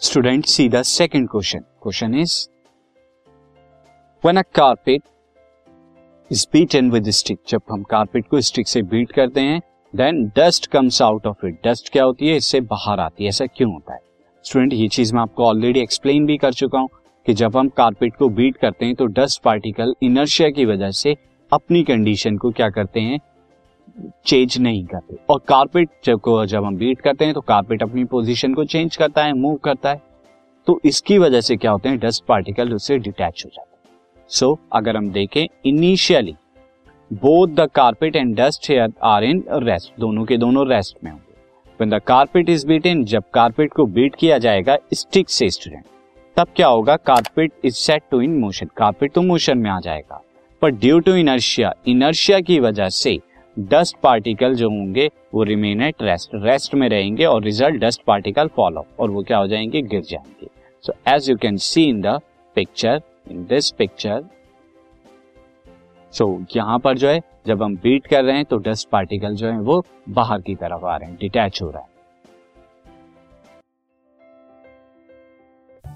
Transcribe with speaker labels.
Speaker 1: Student see the second question question is when a carpet is beaten with stick जब हम carpet को stick से beat करते हैं then dust comes out of it dust क्या होती है? इससे बाहर आती है। ऐसा क्यों होता है? स्टूडेंट ये चीज़ मैं आपको ऑलरेडी एक्सप्लेन भी कर चुका हूँ कि जब हम कारपेट को बीट करते हैं तो डस्ट पार्टिकल इनर्शिया की वजह से अपनी कंडीशन को क्या करते हैं? चेंज नहीं करते। और कारपेट जब को जब हम बीट करते हैं तो कारपेट अपनी पोजीशन को चेंज करता है मूव करता है। तो इसकी वजह से क्या होते हैं डस्ट पार्टिकल उससे डिटैच हो जाते हैं। सो so, अगर हम देखें initially both the carpet and dust here are in rest दोनों के दोनों रेस्ट में होंगे। When the carpet is beaten जब कारपेट को बीट किया जाएगा स्टिक से स्टूडेंट तब क्या होगा carpet is set to in motion carpet तो मोशन में आ जाएगा। पर ड्यू टू इनर्शिया इनर्शिया की वजह से डस्ट पार्टिकल जो होंगे, वो रिमेन एट रेस्ट रेस्ट में रहेंगे और रिज़ल्ट डस्ट पार्टिकल फॉलो और वो क्या हो जाएँगे, गिर जाएँगे। So as you can see in the picture in this picture so यहाँ पर जो है, जब हम बीट कर रहे हैं तो डस्ट पार्टिकल जो है, वो बाहर की तरफ़ आ रहे हैं डिटैच हो रहा है।